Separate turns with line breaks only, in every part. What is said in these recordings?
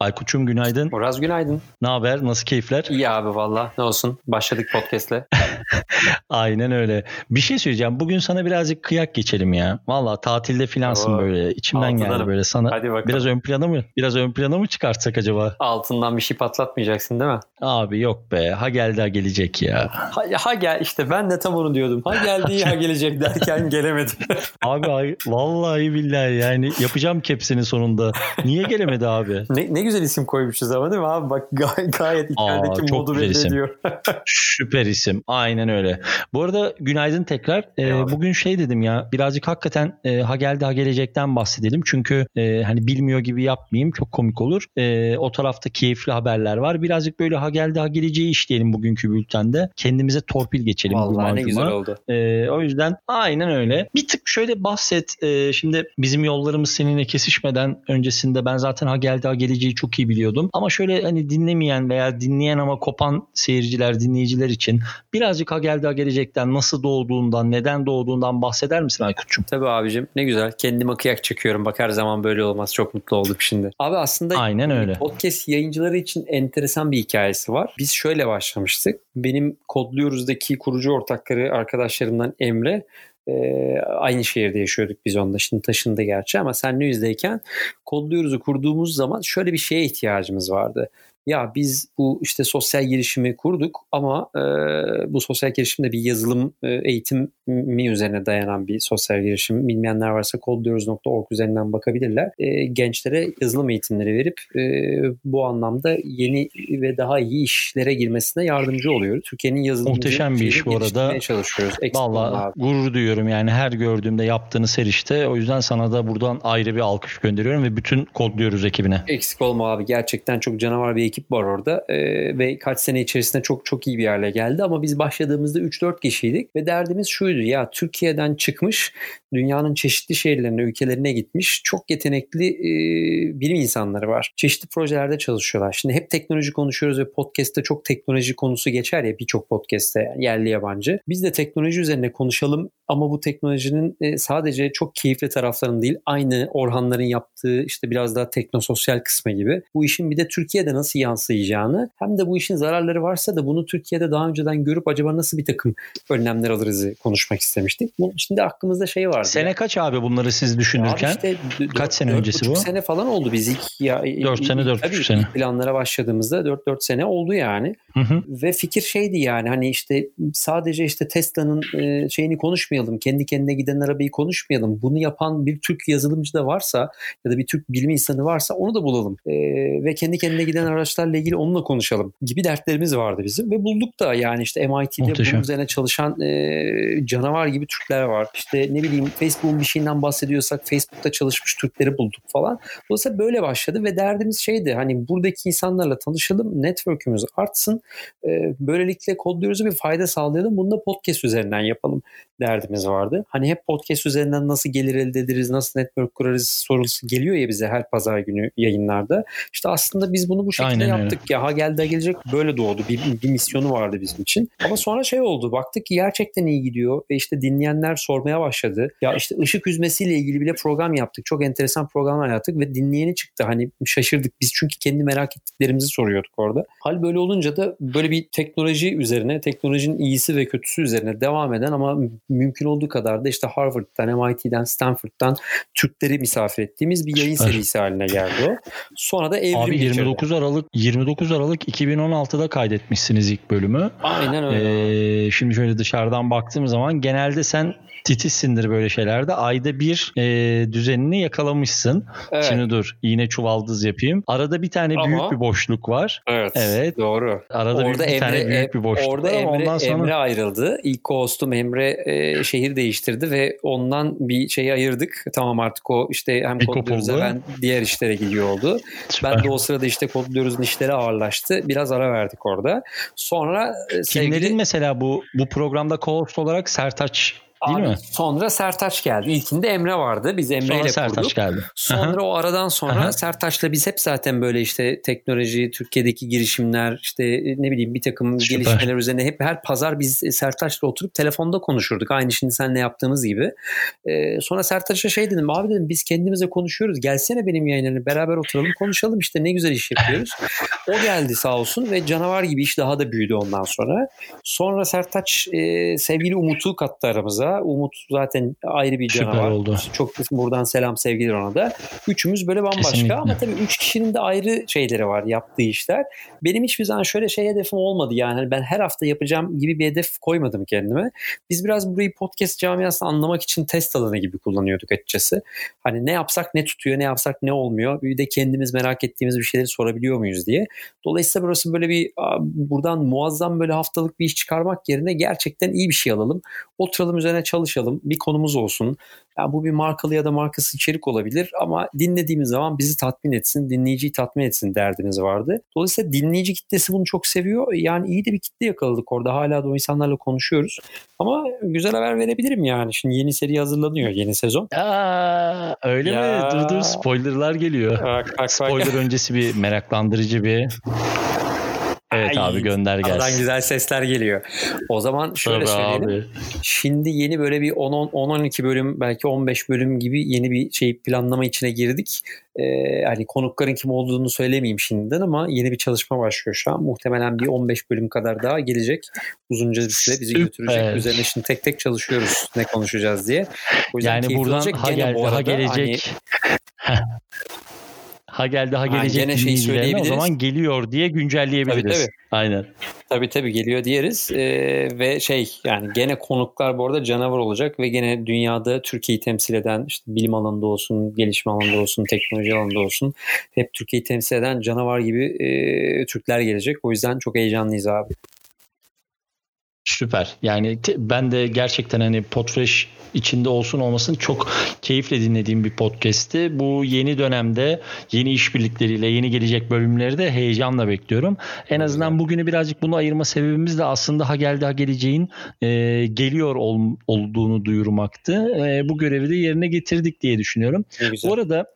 Aykut'cum günaydın.
Muraz günaydın.
Ne haber? Nasıl keyifler?
İyi abi valla. Ne olsun? Başladık podcast'le.
Aynen öyle. Bir şey söyleyeceğim. Bugün sana birazcık kıyak geçelim ya. Valla tatilde filansın
Oo,
böyle. İçimden geldi böyle sana.
Hadi bakalım.
Biraz ön plana mı? Biraz ön plana mı çıkartsak acaba?
Altından bir şey patlatmayacaksın değil mi?
Abi yok be. Ha geldi ha gelecek ya.
Ha, ha gel işte ben de tam onu diyordum. Ha geldi ha gelecek derken gelemedim.
Abi ay, vallahi billahi yani yapacağım kepsinin sonunda. Niye gelemedi abi?
ne, ne güzel isim koymuşuz ama değil mi abi? Bak gay- gayet içerideki modu belli ediyor.
Süper isim. Aynen öyle. Bu arada günaydın tekrar. Ee, bugün şey dedim ya birazcık hakikaten e, ha geldi ha gelecekten bahsedelim. Çünkü e, hani bilmiyor gibi yapmayayım çok komik olur. E, o tarafta keyifli haberler var. Birazcık böyle ha geldi ha geleceği işleyelim bugünkü bültende. Kendimize torpil geçelim.
Vallahi ne güzel oldu.
Ee, o yüzden aynen öyle. Bir tık şöyle bahset. Ee, şimdi bizim yollarımız seninle kesişmeden öncesinde ben zaten ha geldi ha geleceği çok iyi biliyordum. Ama şöyle hani dinlemeyen veya dinleyen ama kopan seyirciler, dinleyiciler için birazcık ha geldi gelecekten nasıl doğduğundan, neden doğduğundan bahseder misin Aykut'cum?
Tabii abicim ne güzel. Kendime kıyak çekiyorum. Bak her zaman böyle olmaz. Çok mutlu oldum şimdi. Abi aslında
Aynen öyle.
Podcast yayıncıları için enteresan bir hikayesi var. Biz şöyle başlamıştık. Benim Kodluyoruz'daki kurucu ortakları arkadaşlarımdan Emre e, aynı şehirde yaşıyorduk biz onunla. Şimdi taşındı gerçi ama sen yüzdeyken Kodluyoruz'u kurduğumuz zaman şöyle bir şeye ihtiyacımız vardı. Ya biz bu işte sosyal girişimi kurduk ama e, bu sosyal girişimde bir yazılım e, eğitimi üzerine dayanan bir sosyal girişim. Bilmeyenler varsa kodluyoruz.org üzerinden bakabilirler. E, gençlere yazılım eğitimleri verip e, bu anlamda yeni ve daha iyi işlere girmesine yardımcı oluyoruz. Türkiye'nin yazılımcı
Muhteşem bir iş bu arada.
çalışıyoruz. Abi.
gurur duyuyorum yani her gördüğümde yaptığınız her işte. O yüzden sana da buradan ayrı bir alkış gönderiyorum ve bütün kodluyoruz ekibine.
Eksik olma abi. Gerçekten çok canavar bir ekip var orada Ee, ve kaç sene içerisinde çok çok iyi bir hale geldi ama biz başladığımızda 3-4 kişiydik ve derdimiz şuydu ya Türkiye'den çıkmış dünyanın çeşitli şehirlerine, ülkelerine gitmiş çok yetenekli e, bilim insanları var. Çeşitli projelerde çalışıyorlar. Şimdi hep teknoloji konuşuyoruz ve podcast'te çok teknoloji konusu geçer ya birçok podcast'te yerli yabancı. Biz de teknoloji üzerine konuşalım ama bu teknolojinin e, sadece çok keyifli taraflarını değil aynı Orhanların yaptığı işte biraz daha teknososyal kısmı gibi bu işin bir de Türkiye'de nasıl yansıyacağını hem de bu işin zararları varsa da bunu Türkiye'de daha önceden görüp acaba nasıl bir takım önlemler alırızı konuşmak istemiştik. Bunun içinde aklımızda şey vardı.
Sene kaç abi bunları siz
Abi
düşünürken?
işte d-
Kaç sene
dört
öncesi bu?
sene falan oldu biz ilk ya
Dört sene, dört
tabii
buçuk sene.
planlara başladığımızda 4 4 sene oldu yani.
Hı hı.
Ve fikir şeydi yani hani işte sadece işte Tesla'nın e, şeyini konuşmayalım. Kendi kendine giden arabayı konuşmayalım. Bunu yapan bir Türk yazılımcı da varsa ya da bir Türk bilim insanı varsa onu da bulalım. E, ve kendi kendine giden araçlarla ilgili onunla konuşalım gibi dertlerimiz vardı bizim. Ve bulduk da yani işte MIT'de
Muhteşem.
bunun üzerine çalışan e, canavar gibi Türkler var. İşte ne bileyim Facebook'un bir şeyinden bahsediyorsak Facebook'ta çalışmış Türkleri bulduk falan. Dolayısıyla böyle başladı ve derdimiz şeydi hani buradaki insanlarla tanışalım, network'ümüz artsın. E, böylelikle kodluyoruz bir fayda sağlayalım. Bunu da podcast üzerinden yapalım derdimiz vardı. Hani hep podcast üzerinden nasıl gelir elde ederiz, nasıl network kurarız sorusu geliyor ya bize her pazar günü yayınlarda. İşte aslında biz bunu bu şekilde
Aynen öyle.
yaptık. Ya ha geldi gelecek böyle doğdu. Bir, bir misyonu vardı bizim için. Ama sonra şey oldu. Baktık ki gerçekten iyi gidiyor ve işte dinleyenler sormaya başladı. Ya işte ışık hüzmesiyle ilgili bile program yaptık. Çok enteresan programlar yaptık ve dinleyeni çıktı. Hani şaşırdık. Biz çünkü kendi merak ettiklerimizi soruyorduk orada. Hal böyle olunca da böyle bir teknoloji üzerine, teknolojinin iyisi ve kötüsü üzerine devam eden ama mümkün olduğu kadar da işte Harvard'dan, MIT'den, Stanford'dan Türkleri misafir ettiğimiz bir yayın serisi haline geldi o. Sonra da evrim
Abi
geçirdi.
29 Aralık 29 Aralık 2016'da kaydetmişsiniz ilk bölümü.
Aynen öyle.
Ee, şimdi şöyle dışarıdan baktığım zaman genelde sen titizsindir böyle şeylerde. Ayda bir e, düzenini yakalamışsın.
evet.
Şimdi dur yine çuvaldız yapayım. Arada bir tane
Ama-
büyük bir boşluk var.
Evet.
Evet.
Doğru.
Arada büyük bir tane büyük bir boşluk
orada
var ama
Emre,
ondan sonra
Emre ayrıldı. İlk hostum Emre e, şehir değiştirdi ve ondan bir şeyi ayırdık. Tamam artık o işte hem
Bir kop
kodluyoruz
oldu.
ben diğer işlere gidiyor oldu. Ben de o sırada işte kodluyoruzun işleri ağırlaştı. Biraz ara verdik orada. Sonra e,
Kimlerin
sevgili
mesela bu bu programda co-host olarak Sertaç Değil
Abi,
mi?
Sonra Sertaç geldi. İlkinde Emre vardı. Biz Emre ile
Sertaç
kurduk.
geldi.
Sonra o aradan sonra. Sertaç'la biz hep zaten böyle işte teknoloji, Türkiye'deki girişimler, işte ne bileyim bir takım
Süper.
gelişmeler üzerine hep her pazar biz Sertaç'la oturup telefonda konuşurduk. Aynı şimdi seninle yaptığımız gibi. Ee, sonra Sertaç'a şey dedim abi dedim biz kendimize konuşuyoruz. Gelsene benim yayınlarına beraber oturalım konuşalım işte ne güzel iş yapıyoruz. o geldi sağ olsun ve canavar gibi iş daha da büyüdü ondan sonra. Sonra Sertaç e, sevgili Umut'u kattı aramıza. Umut zaten ayrı bir
Süper
canavar.
oldu.
Çok buradan selam sevgiler ona da. Üçümüz böyle bambaşka
Kesinlikle.
ama tabii üç kişinin de ayrı şeyleri var yaptığı işler. Benim hiçbir zaman şöyle şey hedefim olmadı yani Hani ben her hafta yapacağım gibi bir hedef koymadım kendime. Biz biraz burayı podcast camiasını anlamak için test alanı gibi kullanıyorduk açıkçası. Hani ne yapsak ne tutuyor, ne yapsak ne olmuyor. Bir de kendimiz merak ettiğimiz bir şeyleri sorabiliyor muyuz diye. Dolayısıyla burası böyle bir buradan muazzam böyle haftalık bir iş çıkarmak yerine gerçekten iyi bir şey alalım. Oturalım üzerine çalışalım. Bir konumuz olsun. Ya bu bir markalı ya da markası içerik olabilir ama dinlediğimiz zaman bizi tatmin etsin, dinleyiciyi tatmin etsin derdimiz vardı. Dolayısıyla dinleyici kitlesi bunu çok seviyor. Yani iyi de bir kitle yakaladık orada. Hala da o insanlarla konuşuyoruz. Ama güzel haber verebilirim yani. Şimdi yeni seri hazırlanıyor, yeni sezon.
Aa, öyle
Ya.
mi? Dur dur spoilerlar geliyor.
Bak, bak, bak.
Spoiler öncesi bir meraklandırıcı bir Evet
Ay,
abi gönder
Aradan
gelsin.
güzel sesler geliyor. O zaman şöyle
Tabii
söyleyelim.
abi.
Şimdi yeni böyle bir 10-12 bölüm belki 15 bölüm gibi yeni bir şey planlama içine girdik. Ee, hani konukların kim olduğunu söylemeyeyim şimdiden ama yeni bir çalışma başlıyor şu an. Muhtemelen bir 15 bölüm kadar daha gelecek. Uzunca bir süre bizi
Süper.
götürecek. Üzerine şimdi tek tek çalışıyoruz ne konuşacağız diye. O yüzden
Yani buradan ha geldi
bu
ha
arada
gelecek. Heh. ha geldi ha gelecek
gene şeyi
dinleyicilerine o
söyleyebiliriz.
zaman geliyor diye güncelleyebiliriz.
Tabii, tabii.
Aynen.
Tabii tabii geliyor diğeriz Ee, ve şey yani gene konuklar bu arada canavar olacak ve gene dünyada Türkiye'yi temsil eden işte bilim alanında olsun, gelişme alanında olsun, teknoloji alanında olsun hep Türkiye'yi temsil eden canavar gibi e, Türkler gelecek. O yüzden çok heyecanlıyız abi.
Süper. Yani te- ben de gerçekten hani Podfresh içinde olsun olmasın çok keyifle dinlediğim bir podcast'ti. Bu yeni dönemde yeni işbirlikleriyle yeni gelecek bölümleri de heyecanla bekliyorum. En azından bugünü birazcık bunu ayırma sebebimiz de aslında ha geldi ha geleceğin e, geliyor ol- olduğunu duyurmaktı. E, bu görevi de yerine getirdik diye düşünüyorum. Bu arada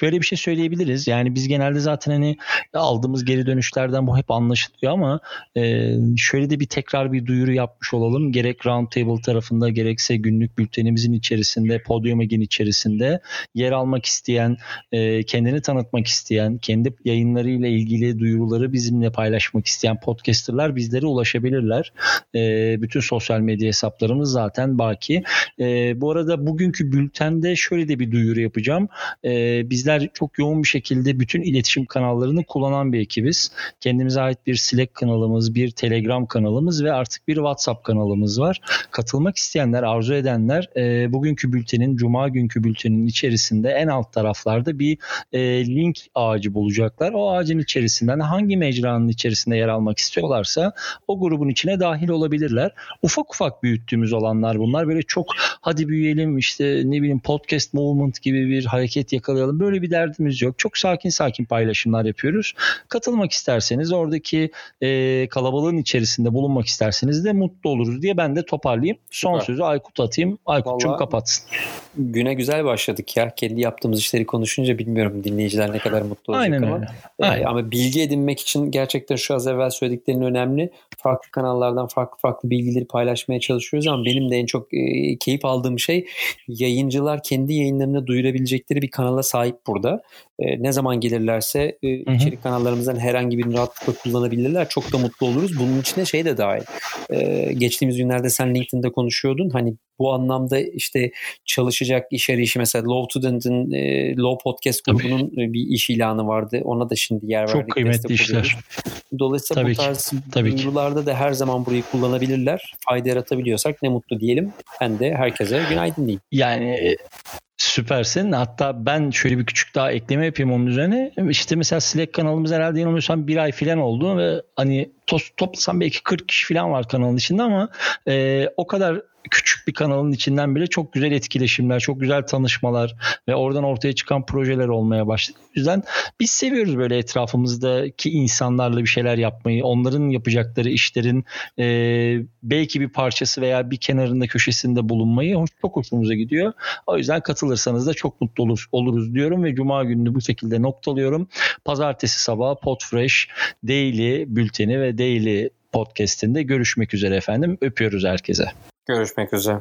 şöyle bir şey söyleyebiliriz. Yani biz genelde zaten hani aldığımız geri dönüşlerden bu hep anlaşılıyor ama e, şöyle de bir tekrar bir duyuru yapmış olalım. Gerek Roundtable tarafında gerekse günlük bültenimizin içerisinde, Podium Egin içerisinde yer almak isteyen, e, kendini tanıtmak isteyen, kendi yayınlarıyla ilgili duyuruları bizimle paylaşmak isteyen podcasterlar bizlere ulaşabilirler. E, bütün sosyal medya hesaplarımız zaten baki. E, bu arada bugünkü bültende şöyle de bir duyuru yapacağım. E, bizler çok yoğun bir şekilde bütün iletişim kanallarını kullanan bir ekibiz. Kendimize ait bir Slack kanalımız, bir Telegram kanalımız ve artık bir WhatsApp kanalımız var. Katılmak isteyenler, arzu edenler e, bugünkü bültenin, Cuma günkü bültenin içerisinde en alt taraflarda bir e, link ağacı bulacaklar. O ağacın içerisinden hangi mecranın içerisinde yer almak istiyorlarsa o grubun içine dahil olabilirler. Ufak ufak büyüttüğümüz olanlar bunlar. Böyle çok hadi büyüyelim işte ne bileyim podcast movement gibi bir hareket yakalayalım. Böyle bir derdimiz yok. Çok sakin sakin paylaşımlar yapıyoruz. Katılmak isterseniz oradaki e, kalabalığın içerisinde bulunmak isterseniz de mutlu oluruz diye ben de toparlayayım. Son
Süper.
sözü Aykut atayım. Aykut'cum kapatsın.
Güne güzel başladık ya. Kendi yaptığımız işleri konuşunca bilmiyorum dinleyiciler ne kadar mutlu olacak
Aynen
ama.
öyle.
Ee,
Aynen.
ama bilgi edinmek için gerçekten şu az evvel söylediklerin önemli. Farklı kanallardan farklı farklı bilgileri paylaşmaya çalışıyoruz ama benim de en çok e, keyif aldığım şey yayıncılar kendi yayınlarını duyurabilecekleri bir kanala sahip burada. E, ne zaman gelirlerse e, içerik kanallarımızdan herhangi birini rahatlıkla kullanabilirler. Çok da mutlu oluruz. Bunun içine şey de dahil. E, geçtiğimiz günlerde sen LinkedIn'de konuşuyordun. Hani bu anlamda işte çalışacak iş arayışı mesela Low Student'ın e, Low Podcast
Tabii.
grubunun e, bir iş ilanı vardı. Ona da şimdi yer verdik.
Çok kıymetli
destek oluyoruz.
işler.
Dolayısıyla
Tabii
bu tarz
tabii
duyurularda da her zaman burayı kullanabilirler. Fayda yaratabiliyorsak ne mutlu diyelim. Ben de herkese günaydın diyeyim.
Yani süpersin. Hatta ben şöyle bir küçük daha ekleme yapayım onun üzerine. İşte mesela Slack kanalımız herhalde yanılmıyorsam bir ay falan oldu ve hani to- toplasam belki 40 kişi falan var kanalın içinde ama e, o kadar küçük bir kanalın içinden bile çok güzel etkileşimler, çok güzel tanışmalar ve oradan ortaya çıkan projeler olmaya başladı. O yüzden biz seviyoruz böyle etrafımızdaki insanlarla bir şeyler yapmayı, onların yapacakları işlerin e, belki bir parçası veya bir kenarında köşesinde bulunmayı çok hoşumuza gidiyor. O yüzden katılırsanız da çok mutlu olur, oluruz diyorum ve Cuma gününü bu şekilde noktalıyorum. Pazartesi sabahı Podfresh Daily bülteni ve Daily podcast'inde görüşmek üzere efendim. Öpüyoruz herkese.
Görüşmek üzere.